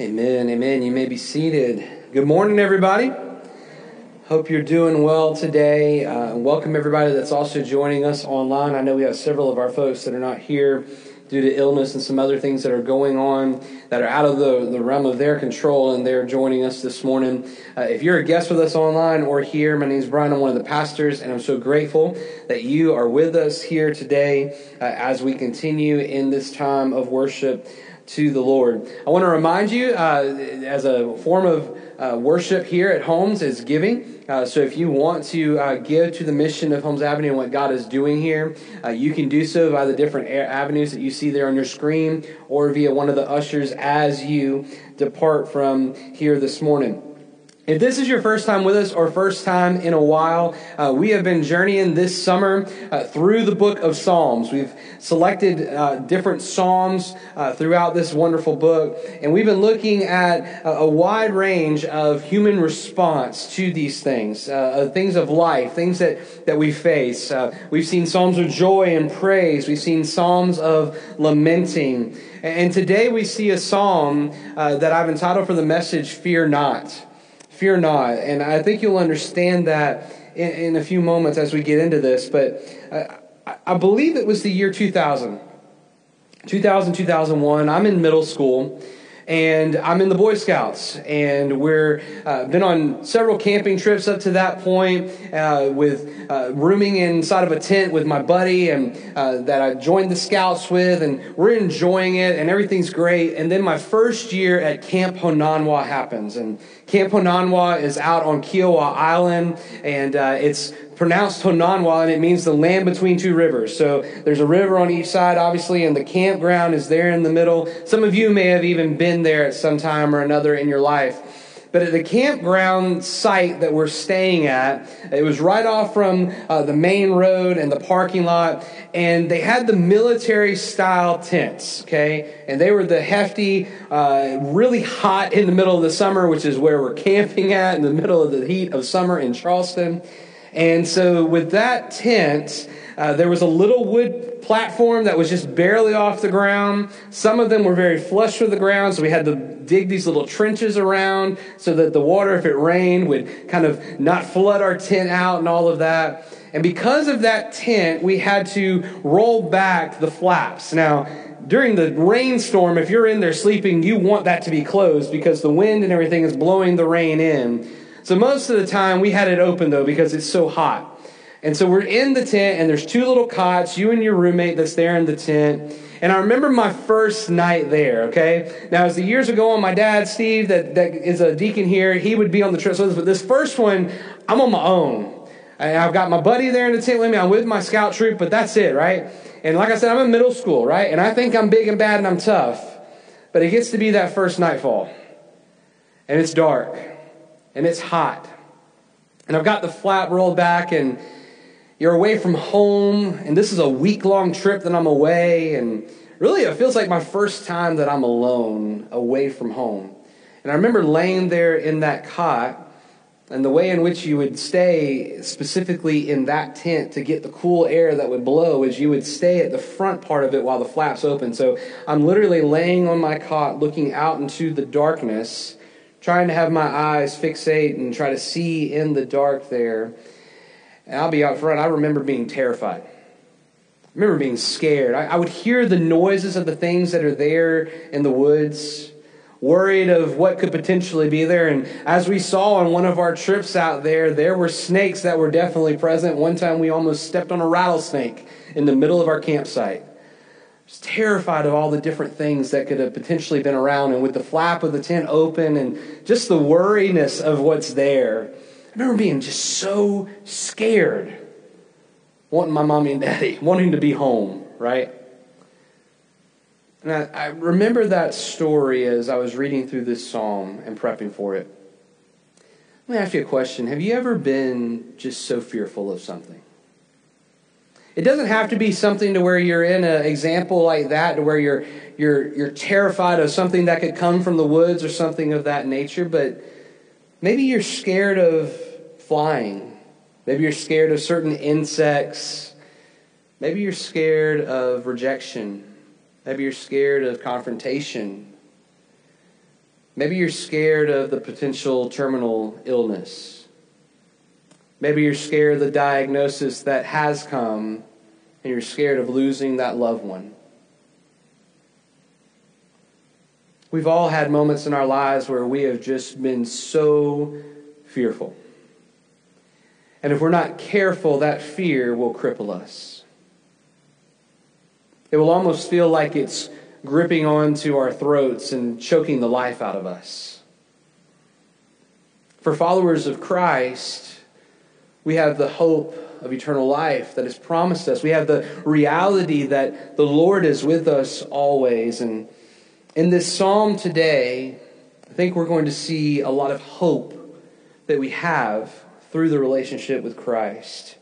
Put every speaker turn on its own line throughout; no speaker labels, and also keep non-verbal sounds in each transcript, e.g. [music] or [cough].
Amen, amen. You may be seated. Good morning, everybody. Hope you're doing well today. Uh, welcome, everybody that's also joining us online. I know we have several of our folks that are not here due to illness and some other things that are going on that are out of the, the realm of their control, and they're joining us this morning. Uh, if you're a guest with us online or here, my name is Brian. I'm one of the pastors, and I'm so grateful that you are with us here today uh, as we continue in this time of worship to the Lord. I want to remind you, uh, as a form of uh, worship here at Homes, is giving. Uh, so if you want to uh, give to the mission of Homes Avenue and what God is doing here, uh, you can do so via the different avenues that you see there on your screen or via one of the ushers as you depart from here this morning. If this is your first time with us or first time in a while, uh, we have been journeying this summer uh, through the book of Psalms. We've selected uh, different Psalms uh, throughout this wonderful book, and we've been looking at a, a wide range of human response to these things, uh, things of life, things that, that we face. Uh, we've seen Psalms of joy and praise, we've seen Psalms of lamenting. And today we see a psalm that I've entitled for the message, Fear Not. Fear not. And I think you'll understand that in, in a few moments as we get into this. But uh, I, I believe it was the year 2000. 2000, 2001. I'm in middle school and I'm in the Boy Scouts, and we're uh, been on several camping trips up to that point uh, with uh, rooming inside of a tent with my buddy, and uh, that I joined the Scouts with, and we're enjoying it, and everything's great. And then my first year at Camp Honanwa happens, and Camp Honanwa is out on Kiawah Island, and uh, it's pronounced Honanwa, and it means the land between two rivers. So there's a river on each side, obviously, and the campground is there in the middle. Some of you may have even been there at some time or another in your life. But at the campground site that we're staying at, it was right off from uh, the main road and the parking lot, and they had the military style tents, okay? And they were the hefty, uh, really hot in the middle of the summer, which is where we're [laughs] camping at in the middle of the heat of summer in Charleston. And so, with that tent, uh, there was a little wood platform that was just barely off the ground. Some of them were very flush with the ground, so we had to dig these little trenches around so that the water, if it rained, would kind of not flood our tent out and all of that. And because of that tent, we had to roll back the flaps. Now, during the rainstorm, if you're in there sleeping, you want that to be closed because the wind and everything is blowing the rain in. So most of the time we had it open though because it's so hot. And so we're in the tent and there's two little cots, you and your roommate that's there in the tent. And I remember my first night there, okay? Now, as the years ago on, my dad, Steve, that, that is a deacon here, he would be on the trip with us. But this first one, I'm on my own. I've got my buddy there in the tent with me. I'm with my scout troop, but that's it, right? And like I said, I'm in middle school, right? And I think I'm big and bad and I'm tough. But it gets to be that first nightfall. And it's dark and it's hot. And I've got the flap rolled back, and you're away from home, and this is a week long trip that I'm away, and really it feels like my first time that I'm alone away from home. And I remember laying there in that cot, and the way in which you would stay specifically in that tent to get the cool air that would blow is you would stay at the front part of it while the flaps open. So I'm literally laying on my cot looking out into the darkness trying to have my eyes fixate and try to see in the dark there. And I'll be out front, I remember being terrified. I remember being scared. I, I would hear the noises of the things that are there in the woods, worried of what could potentially be there. And as we saw on one of our trips out there, there were snakes that were definitely present. One time we almost stepped on a rattlesnake in the middle of our campsite was terrified of all the different things that could have potentially been around. And with the flap of the tent open and just the worriness of what's there, I remember being just so scared, wanting my mommy and daddy, [laughs] wanting to be home, right? And I, I remember that story as I was reading through this psalm and prepping for it. Let me ask you a question. Have you ever been just so fearful of something? It doesn't have to be something to where you're in an example like that, to where you're you're you're terrified of something that could come from the woods or something of that nature, but maybe you're scared of flying. Maybe you're scared of certain insects. Maybe you're scared of rejection. Maybe you're scared of confrontation. Maybe you're scared of the potential terminal illness. Maybe you're scared of the diagnosis that has come, and you're scared of losing that loved one. We've all had moments in our lives where we have just been so fearful. And if we're not careful, that fear will cripple us. It will almost feel like it's gripping onto our throats and choking the life out of us. For followers of Christ, we have the hope of eternal life that is promised us. We have the reality that the Lord is with us always. And in this psalm today, I think we're going to see a lot of hope that we have through the relationship with Christ.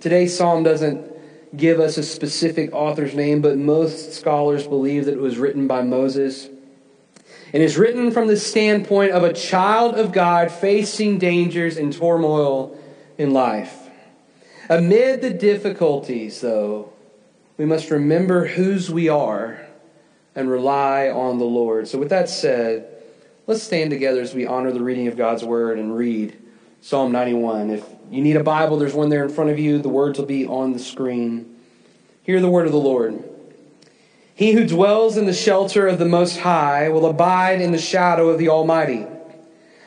Today's psalm doesn't give us a specific author's name, but most scholars believe that it was written by Moses. And is written from the standpoint of a child of God facing dangers and turmoil in life. Amid the difficulties, though, we must remember whose we are and rely on the Lord. So, with that said, let's stand together as we honor the reading of God's word and read Psalm 91. If you need a Bible, there's one there in front of you. The words will be on the screen. Hear the word of the Lord. He who dwells in the shelter of the Most High will abide in the shadow of the Almighty.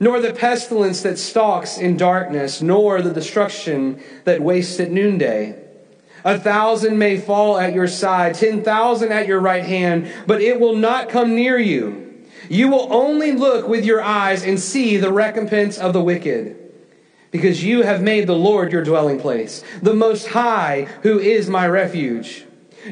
nor the pestilence that stalks in darkness, nor the destruction that wastes at noonday. A thousand may fall at your side, ten thousand at your right hand, but it will not come near you. You will only look with your eyes and see the recompense of the wicked because you have made the Lord your dwelling place, the Most High, who is my refuge.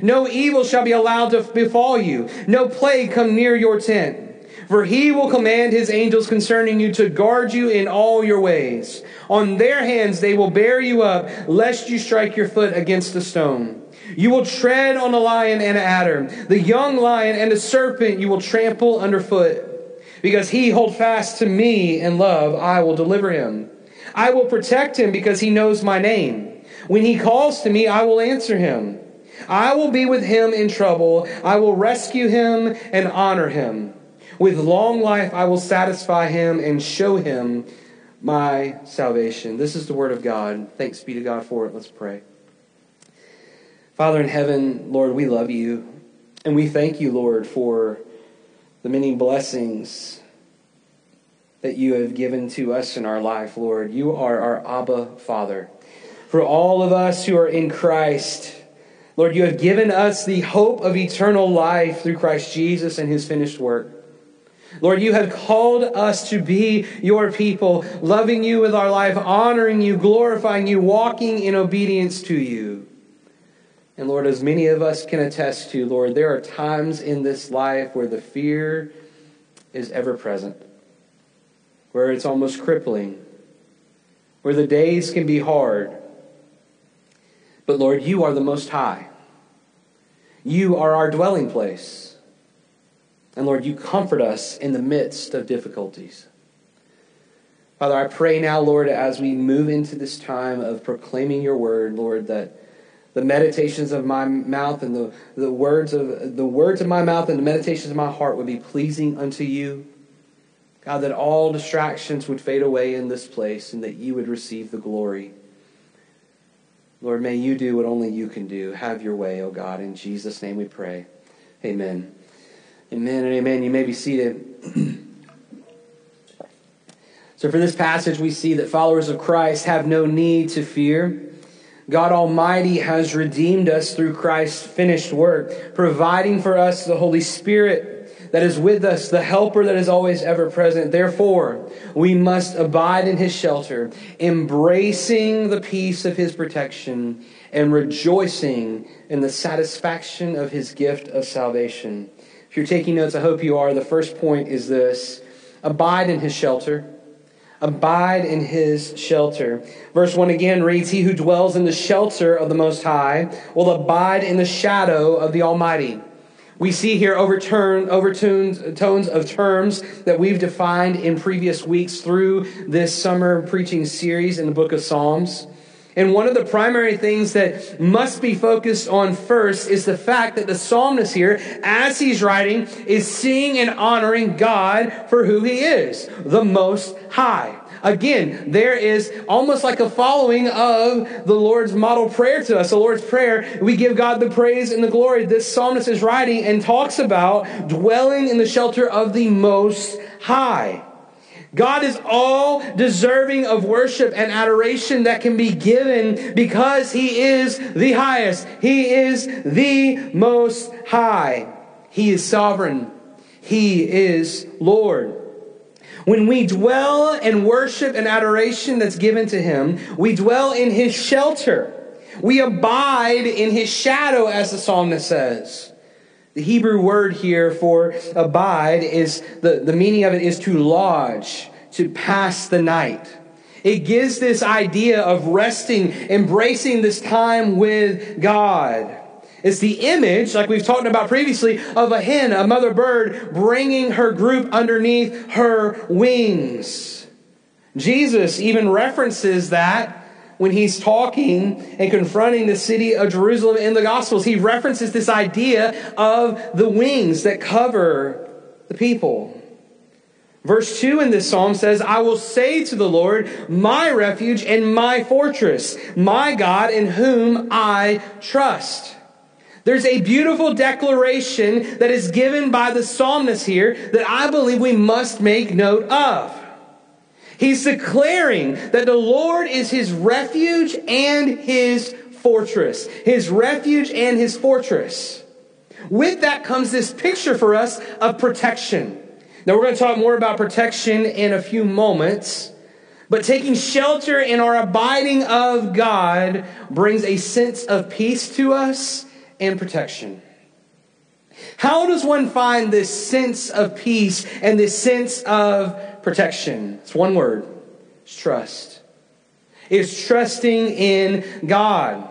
No evil shall be allowed to befall you, no plague come near your tent. For he will command his angels concerning you to guard you in all your ways. On their hands they will bear you up, lest you strike your foot against a stone. You will tread on a lion and an adder, the young lion and a serpent you will trample underfoot. Because he hold fast to me in love, I will deliver him. I will protect him because he knows my name. When he calls to me, I will answer him. I will be with him in trouble. I will rescue him and honor him. With long life, I will satisfy him and show him my salvation. This is the word of God. Thanks be to God for it. Let's pray. Father in heaven, Lord, we love you. And we thank you, Lord, for the many blessings that you have given to us in our life, Lord. You are our Abba Father. For all of us who are in Christ, Lord, you have given us the hope of eternal life through Christ Jesus and his finished work. Lord, you have called us to be your people, loving you with our life, honoring you, glorifying you, walking in obedience to you. And Lord, as many of us can attest to, Lord, there are times in this life where the fear is ever present where it's almost crippling, where the days can be hard. But Lord, you are the Most High. You are our dwelling place. And Lord, you comfort us in the midst of difficulties. Father, I pray now, Lord, as we move into this time of proclaiming your word, Lord, that the meditations of my mouth and the, the words of the words of my mouth and the meditations of my heart would be pleasing unto you. God, that all distractions would fade away in this place and that you would receive the glory. Lord, may you do what only you can do. Have your way, O oh God. In Jesus' name we pray. Amen. Amen and amen. You may be seated. [clears throat] so, for this passage, we see that followers of Christ have no need to fear. God Almighty has redeemed us through Christ's finished work, providing for us the Holy Spirit that is with us, the helper that is always ever present. Therefore, we must abide in his shelter, embracing the peace of his protection and rejoicing in the satisfaction of his gift of salvation. If you're taking notes, I hope you are. The first point is this abide in his shelter. Abide in his shelter. Verse 1 again reads He who dwells in the shelter of the Most High will abide in the shadow of the Almighty. We see here overturn, overtones tones of terms that we've defined in previous weeks through this summer preaching series in the book of Psalms. And one of the primary things that must be focused on first is the fact that the psalmist here, as he's writing, is seeing and honoring God for who he is, the Most High. Again, there is almost like a following of the Lord's model prayer to us. The Lord's Prayer, we give God the praise and the glory. This psalmist is writing and talks about dwelling in the shelter of the Most High. God is all deserving of worship and adoration that can be given because He is the highest. He is the most high. He is sovereign. He is Lord. When we dwell in worship and adoration that's given to Him, we dwell in His shelter. We abide in His shadow, as the psalmist says. The Hebrew word here for abide is the, the meaning of it is to lodge, to pass the night. It gives this idea of resting, embracing this time with God. It's the image, like we've talked about previously, of a hen, a mother bird, bringing her group underneath her wings. Jesus even references that when he's talking and confronting the city of Jerusalem in the Gospels. He references this idea of the wings that cover the people. Verse 2 in this psalm says, I will say to the Lord, my refuge and my fortress, my God in whom I trust. There's a beautiful declaration that is given by the psalmist here that I believe we must make note of. He's declaring that the Lord is his refuge and his fortress. His refuge and his fortress. With that comes this picture for us of protection. Now, we're going to talk more about protection in a few moments. But taking shelter in our abiding of God brings a sense of peace to us and protection. How does one find this sense of peace and this sense of protection. It's one word it's trust. It's trusting in God.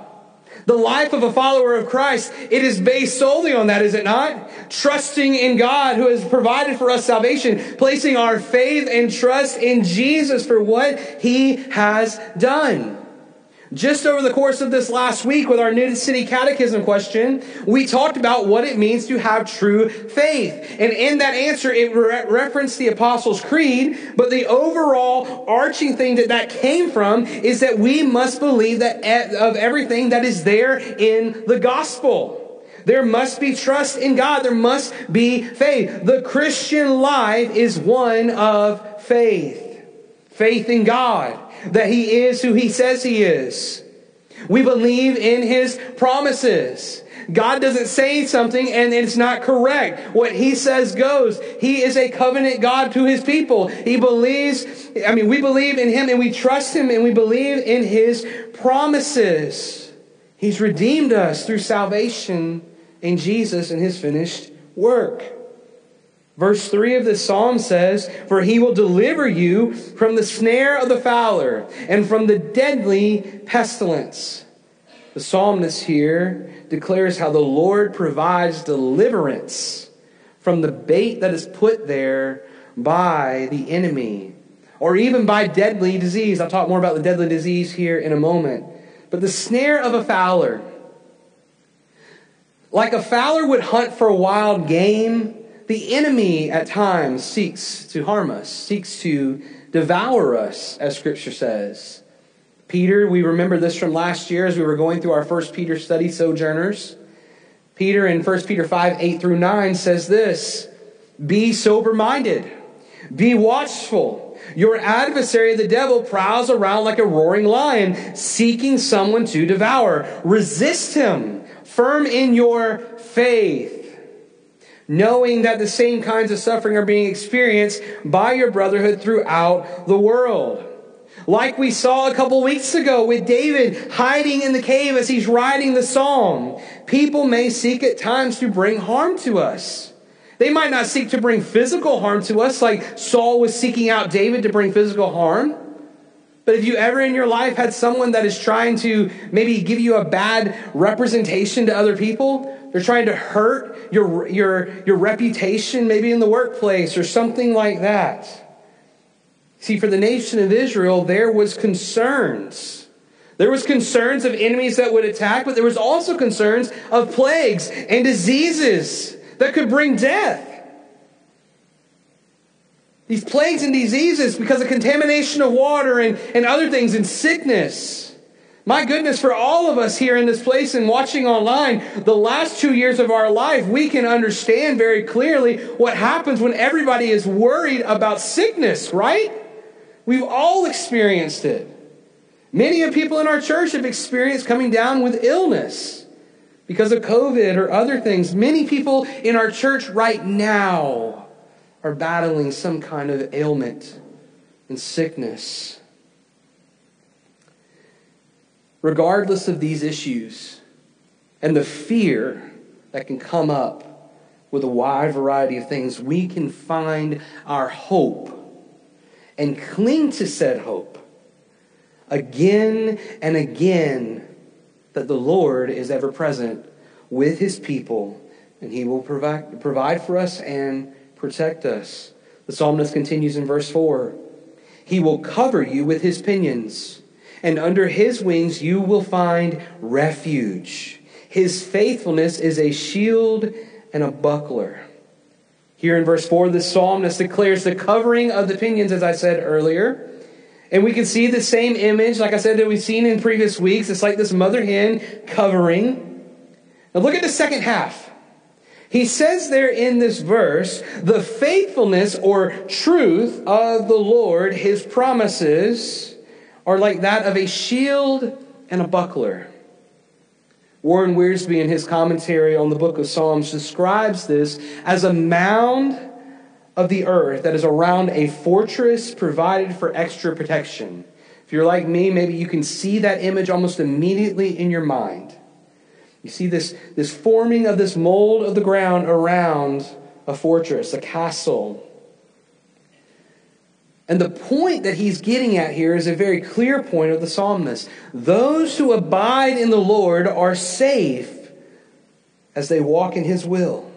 The life of a follower of Christ, it is based solely on that, is it not? Trusting in God who has provided for us salvation, placing our faith and trust in Jesus for what he has done. Just over the course of this last week with our New City Catechism question, we talked about what it means to have true faith. And in that answer, it re- referenced the Apostles' Creed, but the overall arching thing that that came from is that we must believe that of everything that is there in the gospel. There must be trust in God. There must be faith. The Christian life is one of faith. Faith in God that He is who He says He is. We believe in His promises. God doesn't say something and it's not correct. What He says goes. He is a covenant God to His people. He believes, I mean, we believe in Him and we trust Him and we believe in His promises. He's redeemed us through salvation in Jesus and His finished work. Verse 3 of this psalm says, For he will deliver you from the snare of the fowler and from the deadly pestilence. The psalmist here declares how the Lord provides deliverance from the bait that is put there by the enemy or even by deadly disease. I'll talk more about the deadly disease here in a moment. But the snare of a fowler, like a fowler would hunt for wild game, the enemy at times seeks to harm us, seeks to devour us, as Scripture says. Peter, we remember this from last year as we were going through our first Peter study, Sojourners. Peter in 1 Peter 5 8 through 9 says this Be sober minded, be watchful. Your adversary, the devil, prowls around like a roaring lion, seeking someone to devour. Resist him, firm in your faith knowing that the same kinds of suffering are being experienced by your brotherhood throughout the world. Like we saw a couple weeks ago with David hiding in the cave as he's writing the psalm, people may seek at times to bring harm to us. They might not seek to bring physical harm to us, like Saul was seeking out David to bring physical harm. But if you ever in your life had someone that is trying to maybe give you a bad representation to other people? They're trying to hurt your, your, your reputation, maybe in the workplace or something like that. See, for the nation of Israel, there was concerns. There was concerns of enemies that would attack, but there was also concerns of plagues and diseases that could bring death. These plagues and diseases because of contamination of water and, and other things and sickness. My goodness, for all of us here in this place and watching online, the last two years of our life, we can understand very clearly what happens when everybody is worried about sickness, right? We've all experienced it. Many of people in our church have experienced coming down with illness because of COVID or other things. Many people in our church right now are battling some kind of ailment and sickness. Regardless of these issues and the fear that can come up with a wide variety of things, we can find our hope and cling to said hope again and again that the Lord is ever present with his people and he will provide, provide for us and protect us. The psalmist continues in verse 4 He will cover you with his pinions, and under his wings you will find refuge. His faithfulness is a shield and a buckler. Here in verse 4, the psalmist declares the covering of the pinions, as I said earlier. And we can see the same image, like I said, that we've seen in previous weeks. It's like this mother hen covering. Now look at the second half. He says there in this verse, the faithfulness or truth of the Lord, his promises, are like that of a shield and a buckler. Warren Wiersbe, in his commentary on the book of Psalms, describes this as a mound of the earth that is around a fortress provided for extra protection. If you're like me, maybe you can see that image almost immediately in your mind. You see this, this forming of this mold of the ground around a fortress, a castle. And the point that he's getting at here is a very clear point of the psalmist. Those who abide in the Lord are safe as they walk in his will.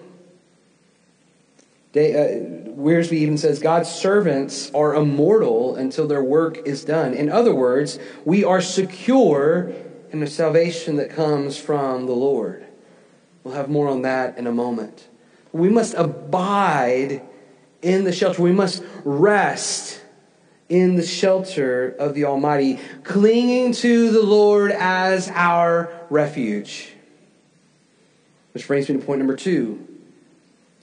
They, uh, Wiersbe even says God's servants are immortal until their work is done. In other words, we are secure in the salvation that comes from the Lord. We'll have more on that in a moment. We must abide in the shelter. We must rest in the shelter of the Almighty, clinging to the Lord as our refuge. Which brings me to point number two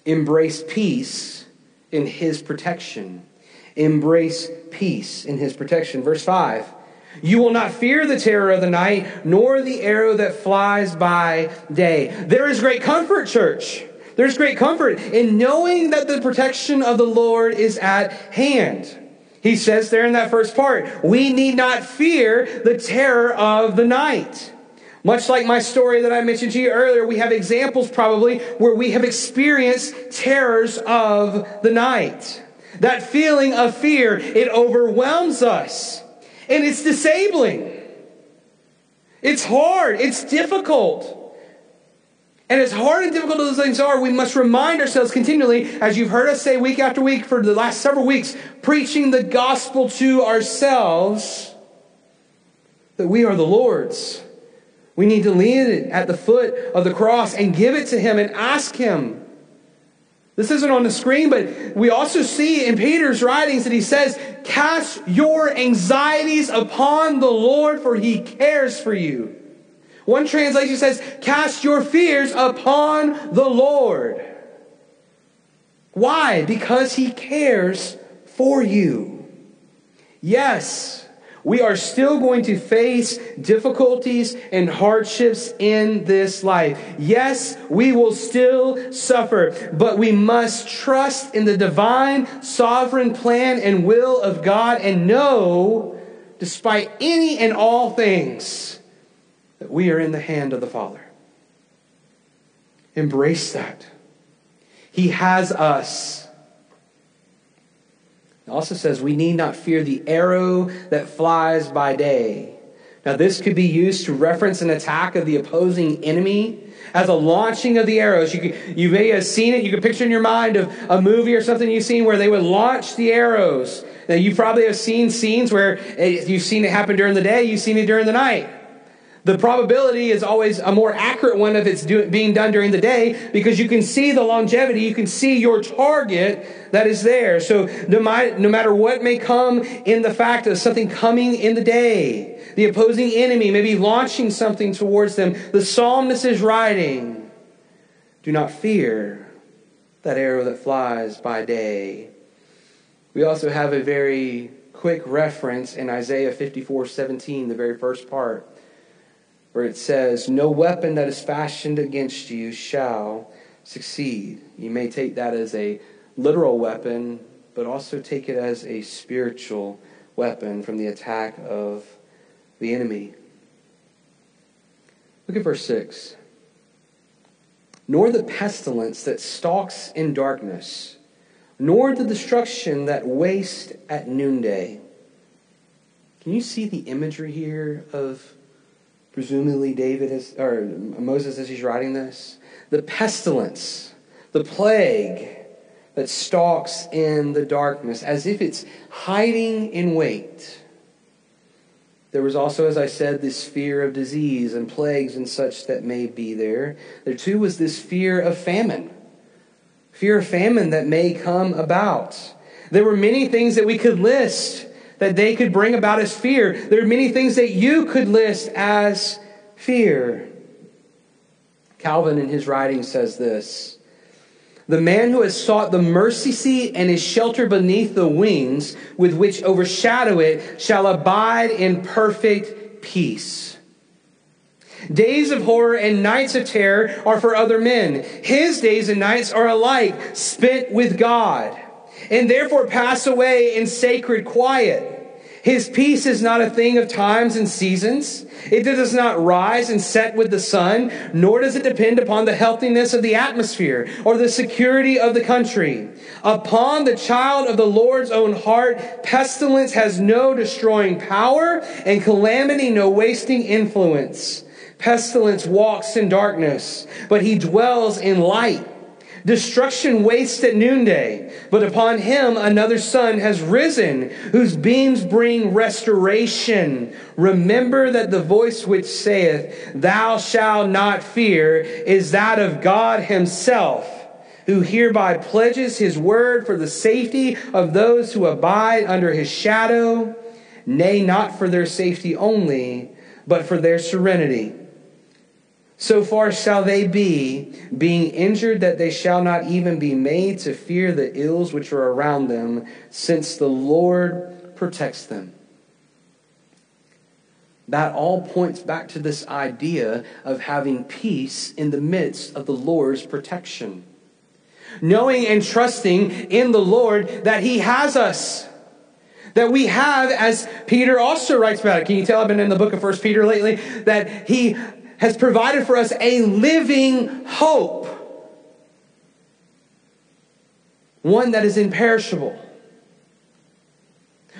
embrace peace in his protection. Embrace peace in his protection. Verse 5 You will not fear the terror of the night, nor the arrow that flies by day. There is great comfort, church. There's great comfort in knowing that the protection of the Lord is at hand. He says there in that first part, we need not fear the terror of the night. Much like my story that I mentioned to you earlier, we have examples probably where we have experienced terrors of the night. That feeling of fear, it overwhelms us. And it's disabling. It's hard. It's difficult. And as hard and difficult as those things are, we must remind ourselves continually, as you've heard us say week after week for the last several weeks, preaching the gospel to ourselves, that we are the Lord's we need to lean it at the foot of the cross and give it to Him and ask Him. This isn't on the screen, but we also see in Peter's writings that he says, Cast your anxieties upon the Lord, for He cares for you. One translation says, Cast your fears upon the Lord. Why? Because He cares for you. Yes. We are still going to face difficulties and hardships in this life. Yes, we will still suffer, but we must trust in the divine, sovereign plan and will of God and know, despite any and all things, that we are in the hand of the Father. Embrace that. He has us. It also says we need not fear the arrow that flies by day. Now, this could be used to reference an attack of the opposing enemy as a launching of the arrows. You, could, you may have seen it. You can picture in your mind of a movie or something you've seen where they would launch the arrows. Now, you probably have seen scenes where eh, you've seen it happen during the day, you've seen it during the night. The probability is always a more accurate one if it's do, being done during the day because you can see the longevity, you can see your target that is there. So no, no matter what may come in the fact of something coming in the day, the opposing enemy may be launching something towards them, the psalmist is writing, Do not fear that arrow that flies by day. We also have a very quick reference in Isaiah 54 17, the very first part where it says, No weapon that is fashioned against you shall succeed. You may take that as a literal weapon, but also take it as a spiritual weapon from the attack of the enemy. Look at verse 6. Nor the pestilence that stalks in darkness, nor the destruction that wastes at noonday. Can you see the imagery here of presumably David is, or Moses as he's writing this, the pestilence, the plague that stalks in the darkness, as if it's hiding in wait. There was also, as I said, this fear of disease and plagues and such that may be there. There too was this fear of famine. Fear of famine that may come about. There were many things that we could list that they could bring about as fear. There are many things that you could list as fear. Calvin, in his writing, says this The man who has sought the mercy seat and is sheltered beneath the wings with which overshadow it shall abide in perfect peace. Days of horror and nights of terror are for other men. His days and nights are alike spent with God and therefore pass away in sacred quiet. His peace is not a thing of times and seasons. It does not rise and set with the sun, nor does it depend upon the healthiness of the atmosphere or the security of the country. Upon the child of the Lord's own heart, pestilence has no destroying power and calamity no wasting influence. Pestilence walks in darkness, but he dwells in light. Destruction wastes at noonday, but upon him another sun has risen, whose beams bring restoration. Remember that the voice which saith, Thou shalt not fear, is that of God himself, who hereby pledges his word for the safety of those who abide under his shadow, nay, not for their safety only, but for their serenity. So far shall they be, being injured that they shall not even be made to fear the ills which are around them, since the Lord protects them. That all points back to this idea of having peace in the midst of the Lord's protection. Knowing and trusting in the Lord that He has us. That we have, as Peter also writes about it. Can you tell I've been in the book of First Peter lately? That He has provided for us a living hope, one that is imperishable.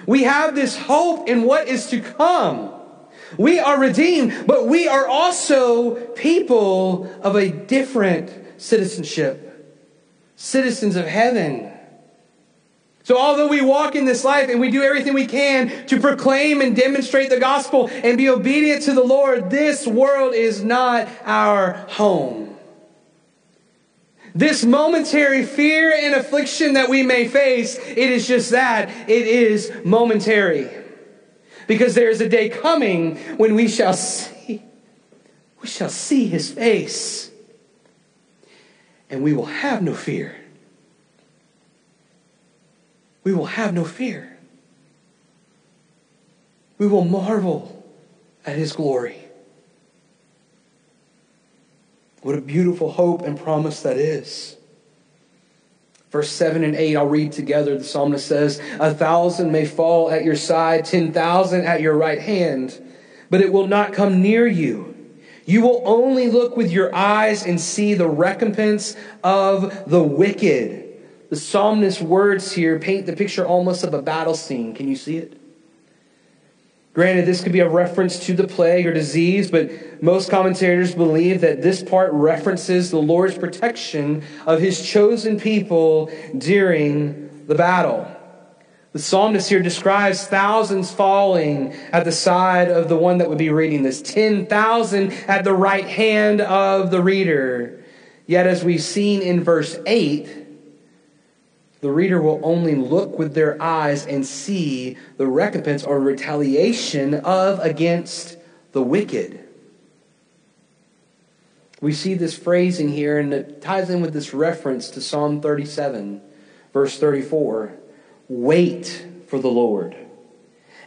We have this hope in what is to come. We are redeemed, but we are also people of a different citizenship, citizens of heaven. So, although we walk in this life and we do everything we can to proclaim and demonstrate the gospel and be obedient to the Lord, this world is not our home. This momentary fear and affliction that we may face, it is just that. It is momentary. Because there is a day coming when we shall see, we shall see his face. And we will have no fear we will have no fear. We will marvel at his glory. What a beautiful hope and promise that is. Verse 7 and 8, I'll read together. The psalmist says, A thousand may fall at your side, ten thousand at your right hand, but it will not come near you. You will only look with your eyes and see the recompense of the wicked. The psalmist's words here paint the picture almost of a battle scene. Can you see it? Granted, this could be a reference to the plague or disease, but most commentators believe that this part references the Lord's protection of his chosen people during the battle. The psalmist here describes thousands falling at the side of the one that would be reading this, 10,000 at the right hand of the reader. Yet, as we've seen in verse 8, the reader will only look with their eyes and see the recompense or retaliation of against the wicked. We see this phrasing here, and it ties in with this reference to Psalm 37, verse 34. Wait for the Lord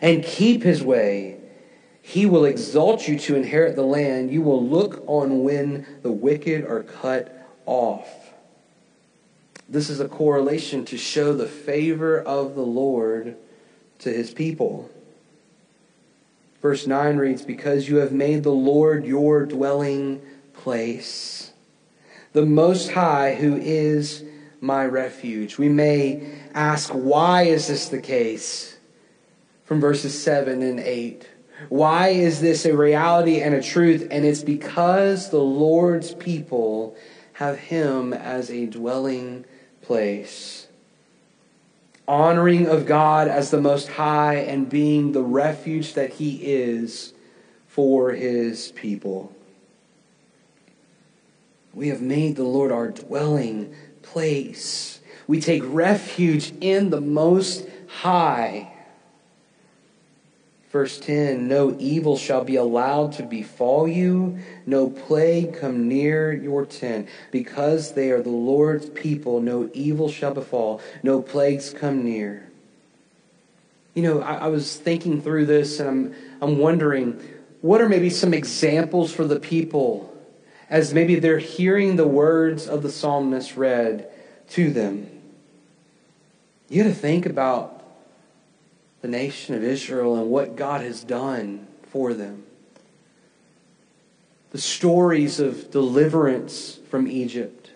and keep his way. He will exalt you to inherit the land. You will look on when the wicked are cut off. This is a correlation to show the favor of the Lord to his people. Verse 9 reads, Because you have made the Lord your dwelling place, the Most High, who is my refuge. We may ask, Why is this the case? From verses 7 and 8. Why is this a reality and a truth? And it's because the Lord's people have Him as a dwelling place. Honoring of God as the Most High and being the refuge that He is for His people. We have made the Lord our dwelling place. We take refuge in the Most High. Verse 10 No evil shall be allowed to befall you, no plague come near your tent. Because they are the Lord's people, no evil shall befall, no plagues come near. You know, I, I was thinking through this and I'm, I'm wondering what are maybe some examples for the people as maybe they're hearing the words of the psalmist read to them? You got to think about the nation of Israel and what God has done for them. The stories of deliverance from Egypt.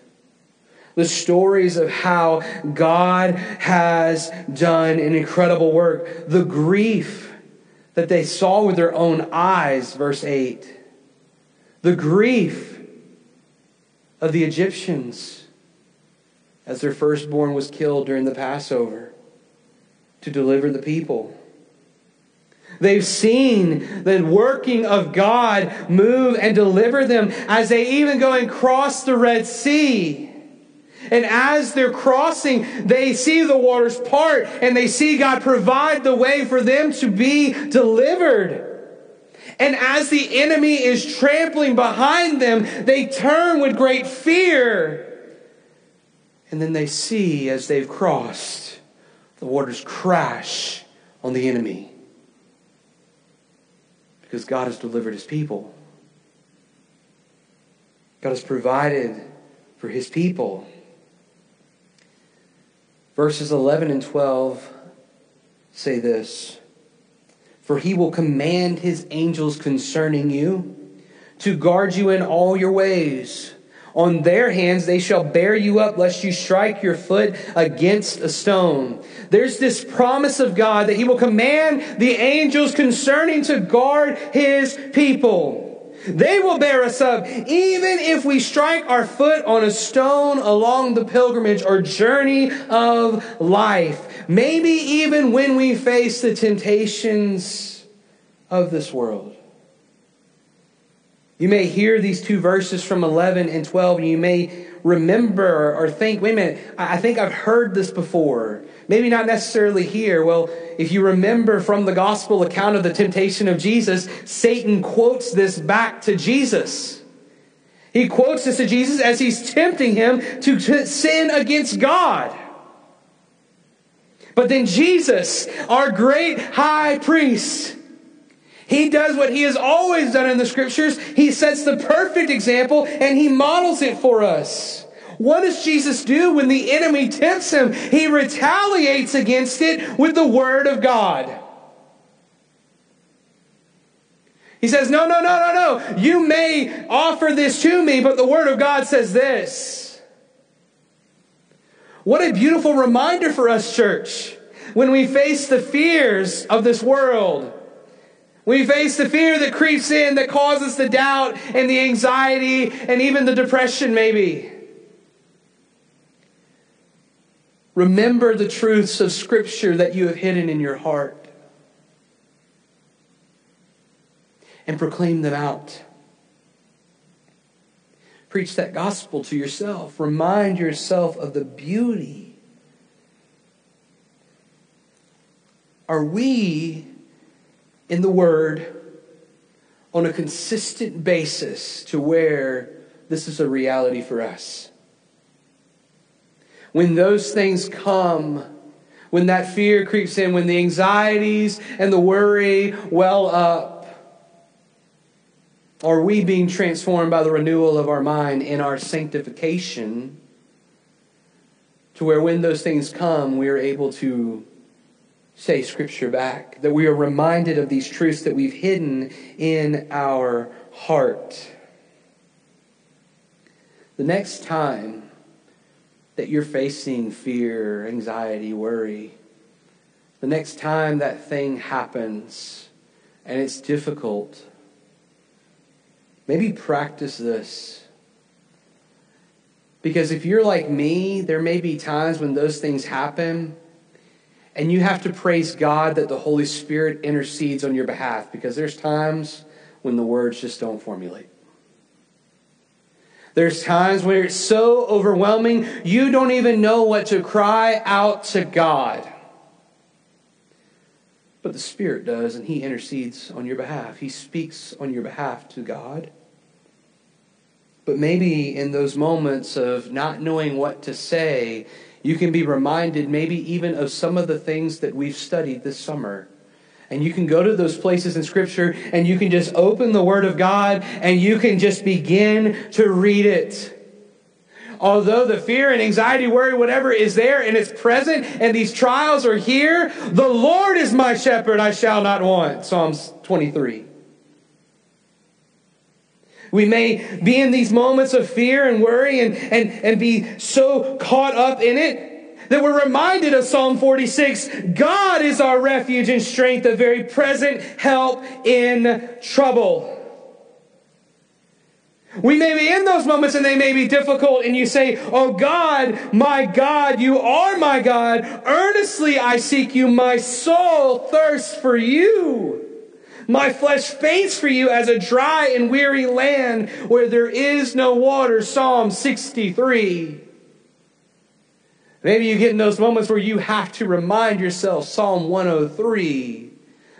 The stories of how God has done an incredible work. The grief that they saw with their own eyes, verse 8. The grief of the Egyptians as their firstborn was killed during the Passover to deliver the people. They've seen the working of God move and deliver them as they even go and cross the Red Sea. And as they're crossing, they see the waters part and they see God provide the way for them to be delivered. And as the enemy is trampling behind them, they turn with great fear. And then they see as they've crossed the waters crash on the enemy because God has delivered his people. God has provided for his people. Verses 11 and 12 say this For he will command his angels concerning you to guard you in all your ways. On their hands they shall bear you up, lest you strike your foot against a stone. There's this promise of God that He will command the angels concerning to guard His people. They will bear us up, even if we strike our foot on a stone along the pilgrimage or journey of life. Maybe even when we face the temptations of this world. You may hear these two verses from 11 and 12, and you may remember or think, wait a minute, I think I've heard this before. Maybe not necessarily here. Well, if you remember from the gospel account of the temptation of Jesus, Satan quotes this back to Jesus. He quotes this to Jesus as he's tempting him to sin against God. But then Jesus, our great high priest, he does what he has always done in the scriptures. He sets the perfect example and he models it for us. What does Jesus do when the enemy tempts him? He retaliates against it with the word of God. He says, No, no, no, no, no. You may offer this to me, but the Word of God says this. What a beautiful reminder for us, church, when we face the fears of this world. We face the fear that creeps in that causes the doubt and the anxiety and even the depression, maybe. Remember the truths of Scripture that you have hidden in your heart. and proclaim them out. Preach that gospel to yourself. Remind yourself of the beauty. Are we in the Word on a consistent basis to where this is a reality for us? When those things come, when that fear creeps in, when the anxieties and the worry well up, are we being transformed by the renewal of our mind in our sanctification to where when those things come, we are able to say Scripture back? That we are reminded of these truths that we've hidden in our heart. The next time that you're facing fear, anxiety, worry, the next time that thing happens and it's difficult, Maybe practice this. Because if you're like me, there may be times when those things happen and you have to praise God that the Holy Spirit intercedes on your behalf because there's times when the words just don't formulate. There's times where it's so overwhelming, you don't even know what to cry out to God. But the Spirit does, and He intercedes on your behalf. He speaks on your behalf to God. But maybe in those moments of not knowing what to say, you can be reminded maybe even of some of the things that we've studied this summer. And you can go to those places in Scripture and you can just open the Word of God and you can just begin to read it. Although the fear and anxiety, worry, whatever is there and it's present and these trials are here, the Lord is my shepherd, I shall not want. Psalms 23. We may be in these moments of fear and worry and, and, and be so caught up in it that we're reminded of Psalm 46 God is our refuge and strength, a very present help in trouble. We may be in those moments and they may be difficult, and you say, Oh God, my God, you are my God. Earnestly I seek you. My soul thirsts for you. My flesh faints for you as a dry and weary land where there is no water. Psalm 63. Maybe you get in those moments where you have to remind yourself Psalm 103,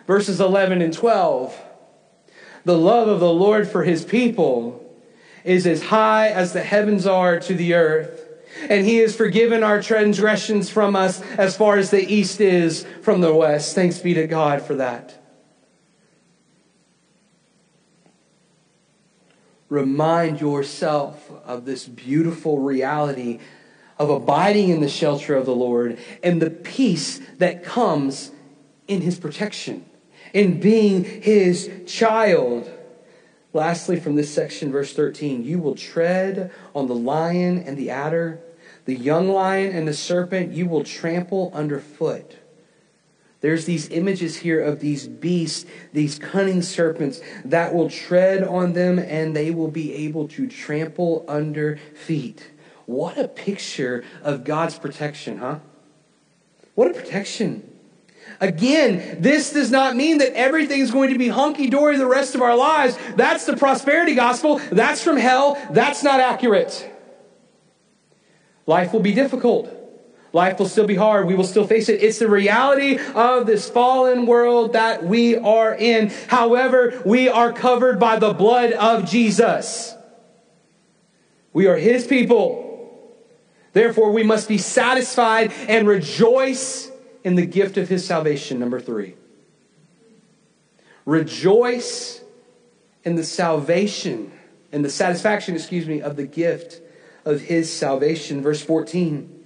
verses 11 and 12. The love of the Lord for his people is as high as the heavens are to the earth. And he has forgiven our transgressions from us as far as the east is from the west. Thanks be to God for that. Remind yourself of this beautiful reality of abiding in the shelter of the Lord and the peace that comes in his protection, in being his child. Lastly, from this section, verse 13, you will tread on the lion and the adder, the young lion and the serpent, you will trample underfoot. There's these images here of these beasts, these cunning serpents that will tread on them and they will be able to trample under feet. What a picture of God's protection, huh? What a protection. Again, this does not mean that everything's going to be hunky dory the rest of our lives. That's the prosperity gospel. That's from hell. That's not accurate. Life will be difficult. Life will still be hard. We will still face it. It's the reality of this fallen world that we are in. However, we are covered by the blood of Jesus. We are his people. Therefore, we must be satisfied and rejoice in the gift of his salvation. Number three. Rejoice in the salvation, and the satisfaction, excuse me, of the gift of his salvation. Verse 14.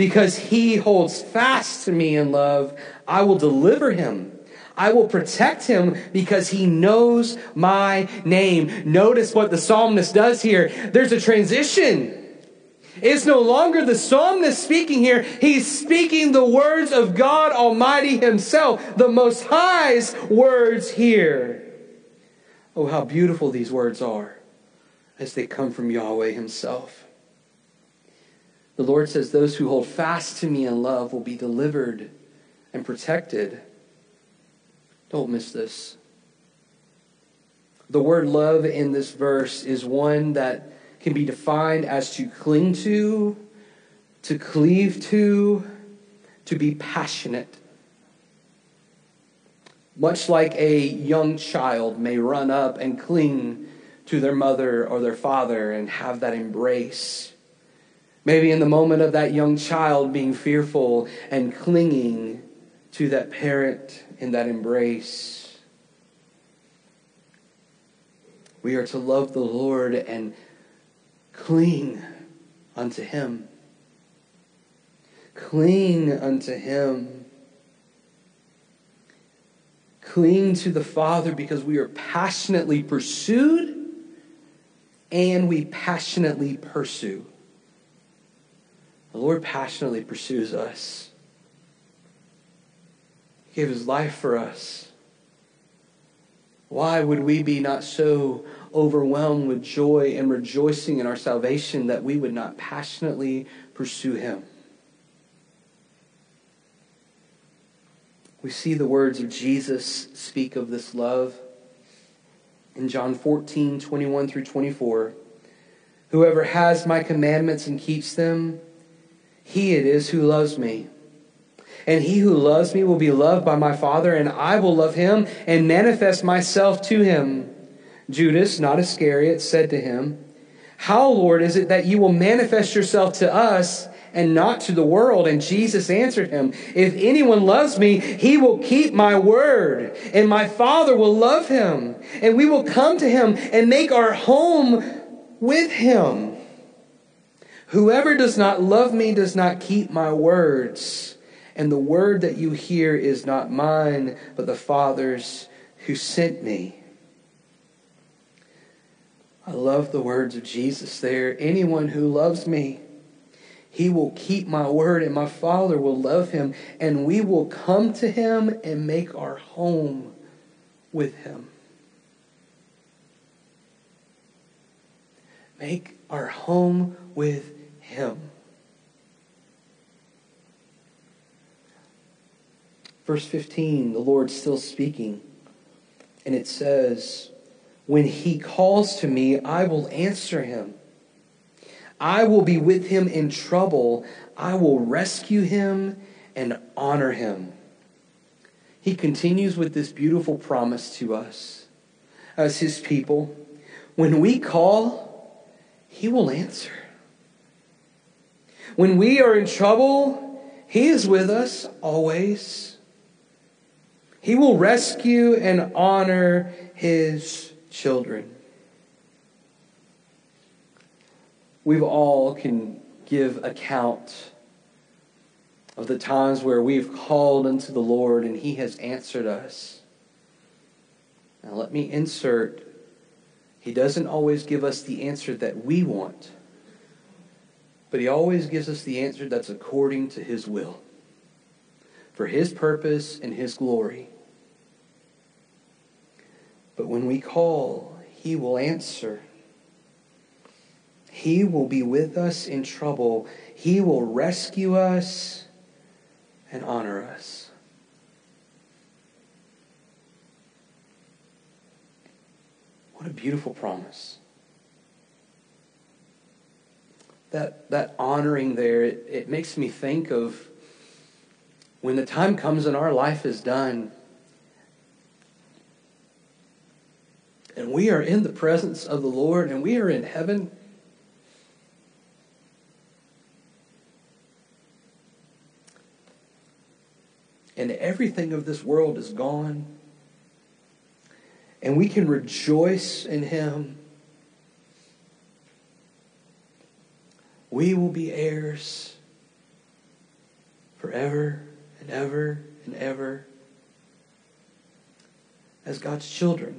Because he holds fast to me in love, I will deliver him. I will protect him because he knows my name. Notice what the psalmist does here. There's a transition. It's no longer the psalmist speaking here. He's speaking the words of God Almighty Himself, the Most High's words here. Oh, how beautiful these words are as they come from Yahweh Himself. The Lord says, Those who hold fast to me in love will be delivered and protected. Don't miss this. The word love in this verse is one that can be defined as to cling to, to cleave to, to be passionate. Much like a young child may run up and cling to their mother or their father and have that embrace. Maybe in the moment of that young child being fearful and clinging to that parent in that embrace. We are to love the Lord and cling unto Him. Cling unto Him. Cling to the Father because we are passionately pursued and we passionately pursue. The Lord passionately pursues us. He gave his life for us. Why would we be not so overwhelmed with joy and rejoicing in our salvation that we would not passionately pursue him? We see the words of Jesus speak of this love in John 14, 21 through 24. Whoever has my commandments and keeps them, he it is who loves me. And he who loves me will be loved by my Father, and I will love him and manifest myself to him. Judas, not Iscariot, said to him, How, Lord, is it that you will manifest yourself to us and not to the world? And Jesus answered him, If anyone loves me, he will keep my word, and my Father will love him, and we will come to him and make our home with him. Whoever does not love me does not keep my words. And the word that you hear is not mine, but the Father's who sent me. I love the words of Jesus there. Anyone who loves me, he will keep my word, and my Father will love him, and we will come to him and make our home with him. Make our home with him. Verse 15, the Lord's still speaking. And it says, When he calls to me, I will answer him. I will be with him in trouble. I will rescue him and honor him. He continues with this beautiful promise to us as his people. When we call, he will answer. When we are in trouble, He is with us always. He will rescue and honor His children. We've all can give account of the times where we've called unto the Lord and He has answered us. Now, let me insert He doesn't always give us the answer that we want. But he always gives us the answer that's according to his will, for his purpose and his glory. But when we call, he will answer. He will be with us in trouble. He will rescue us and honor us. What a beautiful promise that, that honoring there, it, it makes me think of when the time comes and our life is done, and we are in the presence of the Lord and we are in heaven. And everything of this world is gone. And we can rejoice in Him we will be heirs forever and ever and ever. as God's children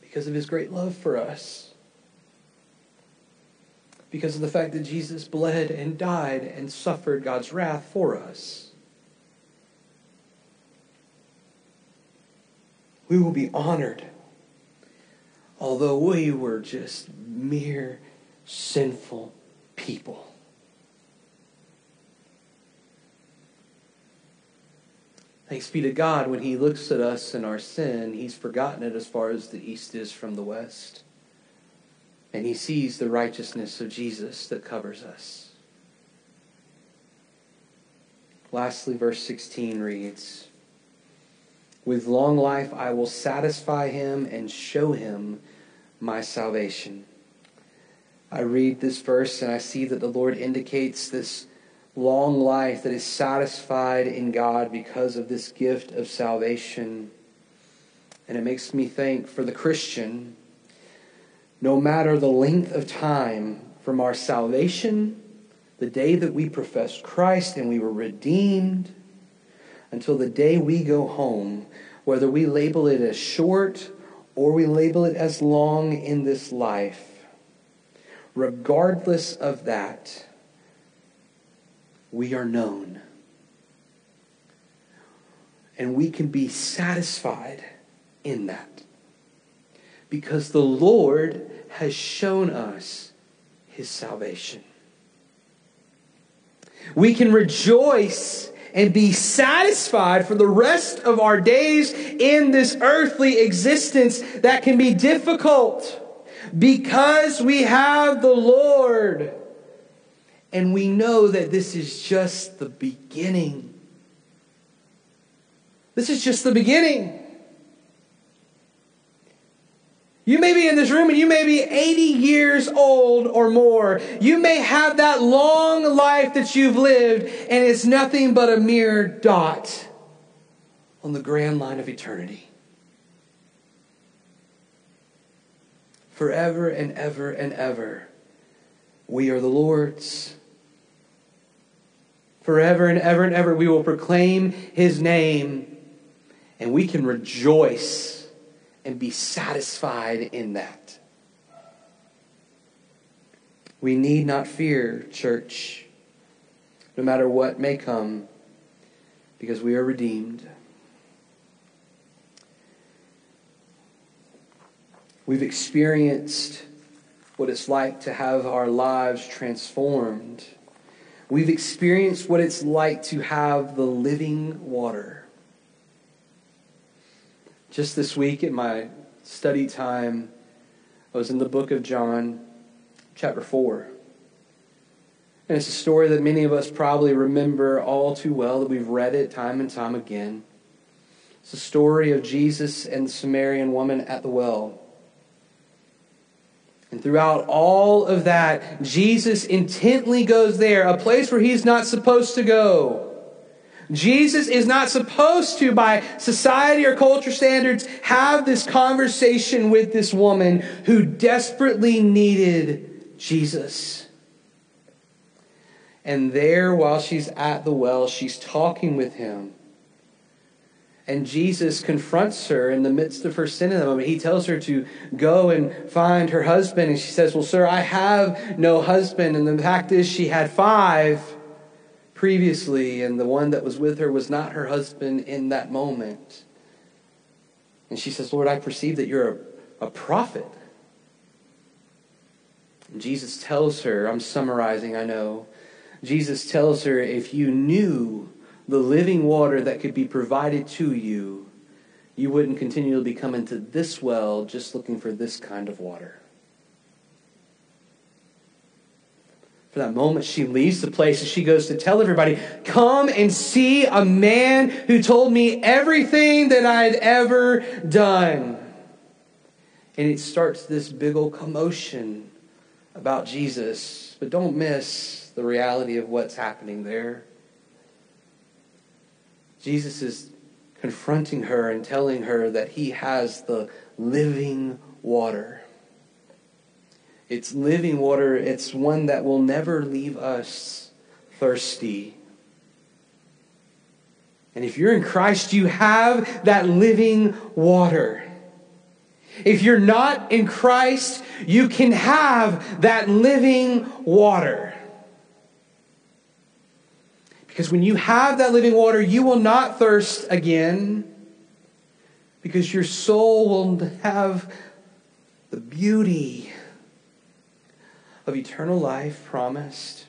because of his great love for us. Because of the fact that Jesus bled and died and suffered God's wrath for us. We will be honored, although we were just mere sinful people. Thanks be to God, when He looks at us in our sin, He's forgotten it as far as the east is from the west. And He sees the righteousness of Jesus that covers us. Lastly, verse 16 reads With long life I will satisfy him and show him my salvation. I read this verse and I see that the Lord indicates this long life that is satisfied in God because of this gift of salvation. And it makes me think for the Christian, no matter the length of time from our salvation, the day that we professed Christ and we were redeemed, until the day we go home, whether we label it as short or we label it as long in this life, regardless of that, we are known. And we can be satisfied in that. Because the Lord has shown us his salvation. We can rejoice and be satisfied for the rest of our days in this earthly existence that can be difficult because we have the Lord and we know that this is just the beginning. This is just the beginning. You may be in this room and you may be 80 years old or more. You may have that long life that you've lived, and it's nothing but a mere dot on the grand line of eternity. Forever and ever and ever, we are the Lord's. Forever and ever and ever, we will proclaim his name, and we can rejoice and be satisfied in that. We need not fear, church, no matter what may come, because we are redeemed. We've experienced what it's like to have our lives transformed We've experienced what it's like to have the living water. Just this week at my study time, I was in the book of John, chapter 4. And it's a story that many of us probably remember all too well, that we've read it time and time again. It's the story of Jesus and the Samaritan woman at the well. And throughout all of that, Jesus intently goes there, a place where he's not supposed to go. Jesus is not supposed to, by society or culture standards, have this conversation with this woman who desperately needed Jesus. And there, while she's at the well, she's talking with him. And Jesus confronts her in the midst of her sin in the moment. He tells her to go and find her husband. And she says, Well, sir, I have no husband. And the fact is, she had five previously, and the one that was with her was not her husband in that moment. And she says, Lord, I perceive that you're a, prophet. And Jesus tells her, I'm summarizing, I know. Jesus tells her, If you knew the living water that could be provided to you, you wouldn't continually be coming to this well just looking for this kind of water. For that moment, she leaves the place and she goes to tell everybody, Come and see a man who told me everything that I had ever done. And it starts this big old commotion about Jesus. But don't miss the reality of what's happening there. Jesus is confronting her and telling her that he has the living water. It's living water, it's one that will never leave us thirsty. And if you're in Christ, you have that living water. If you're not in Christ, you can have that living water. Because when you have that living water, you will not thirst again because your soul will have the beauty of eternal life promised.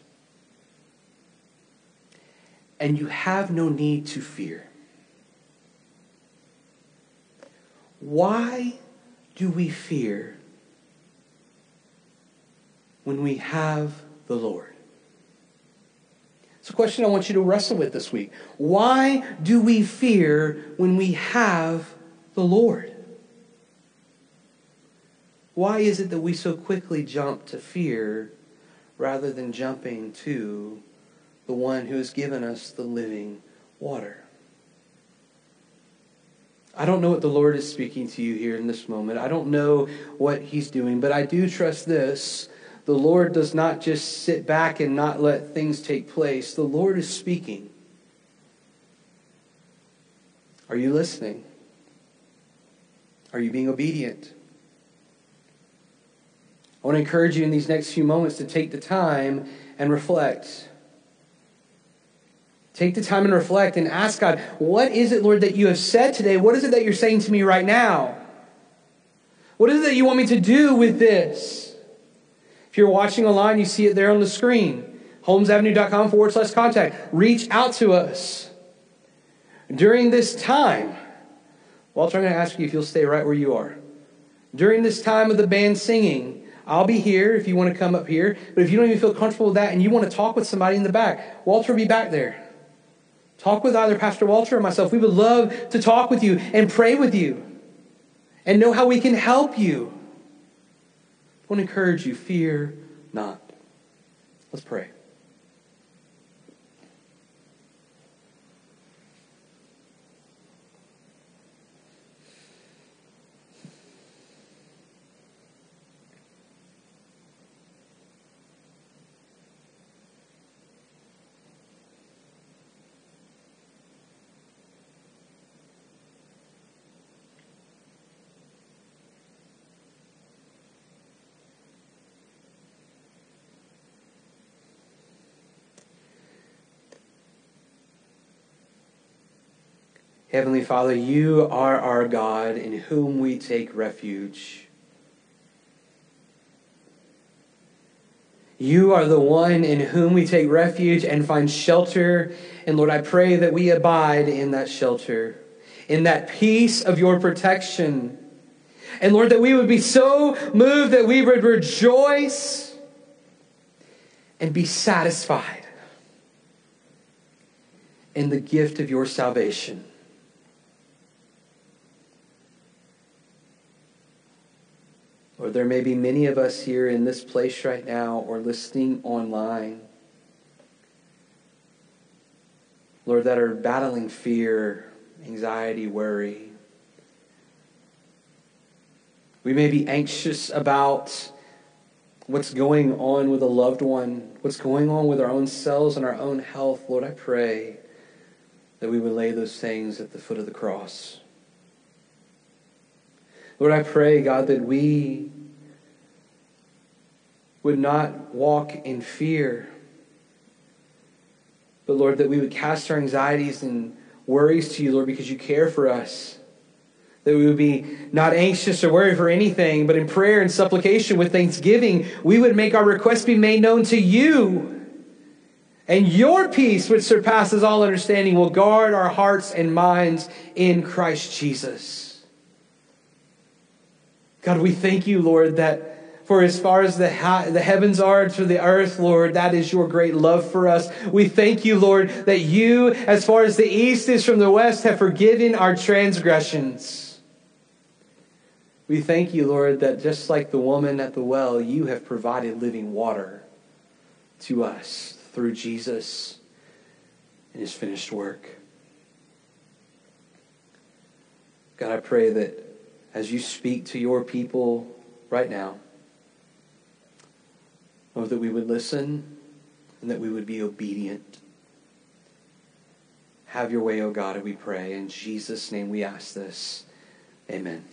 And you have no need to fear. Why do we fear when we have the Lord? It's a question I want you to wrestle with this week. Why do we fear when we have the Lord? Why is it that we so quickly jump to fear rather than jumping to the one who has given us the living water? I don't know what the Lord is speaking to you here in this moment. I don't know what He's doing, but I do trust this. The Lord does not just sit back and not let things take place. The Lord is speaking. Are you listening? Are you being obedient? I want to encourage you in these next few moments to take the time and reflect. Take the time and reflect and ask God, what is it, Lord, that you have said today? What is it that you're saying to me right now? What is it that you want me to do with this? If you're watching online, you see it there on the screen. HolmesAvenue.com forward slash contact. Reach out to us. During this time, Walter, I'm going to ask you if you'll stay right where you are. During this time of the band singing, I'll be here if you want to come up here. But if you don't even feel comfortable with that and you want to talk with somebody in the back, Walter will be back there. Talk with either Pastor Walter or myself. We would love to talk with you and pray with you and know how we can help you. Want to encourage you fear not. Let's pray. Heavenly Father, you are our God in whom we take refuge. You are the one in whom we take refuge and find shelter. And Lord, I pray that we abide in that shelter, in that peace of your protection. And Lord, that we would be so moved that we would rejoice and be satisfied in the gift of your salvation. Or there may be many of us here in this place right now or listening online. Lord, that are battling fear, anxiety, worry. We may be anxious about what's going on with a loved one, what's going on with our own selves and our own health. Lord, I pray that we would lay those things at the foot of the cross. Lord, I pray, God, that we would not walk in fear, but Lord, that we would cast our anxieties and worries to you, Lord, because you care for us. That we would be not anxious or worried for anything, but in prayer and supplication with thanksgiving, we would make our requests be made known to you. And your peace, which surpasses all understanding, will guard our hearts and minds in Christ Jesus. God, we thank you, Lord, that for as far as the, ha- the heavens are to the earth, Lord, that is your great love for us. We thank you, Lord, that you, as far as the east is from the west, have forgiven our transgressions. We thank you, Lord, that just like the woman at the well, you have provided living water to us through Jesus and his finished work. God, I pray that as you speak to your people right now, Lord, that we would listen and that we would be obedient. Have your way, O God, and we pray. In Jesus' name we ask this. Amen.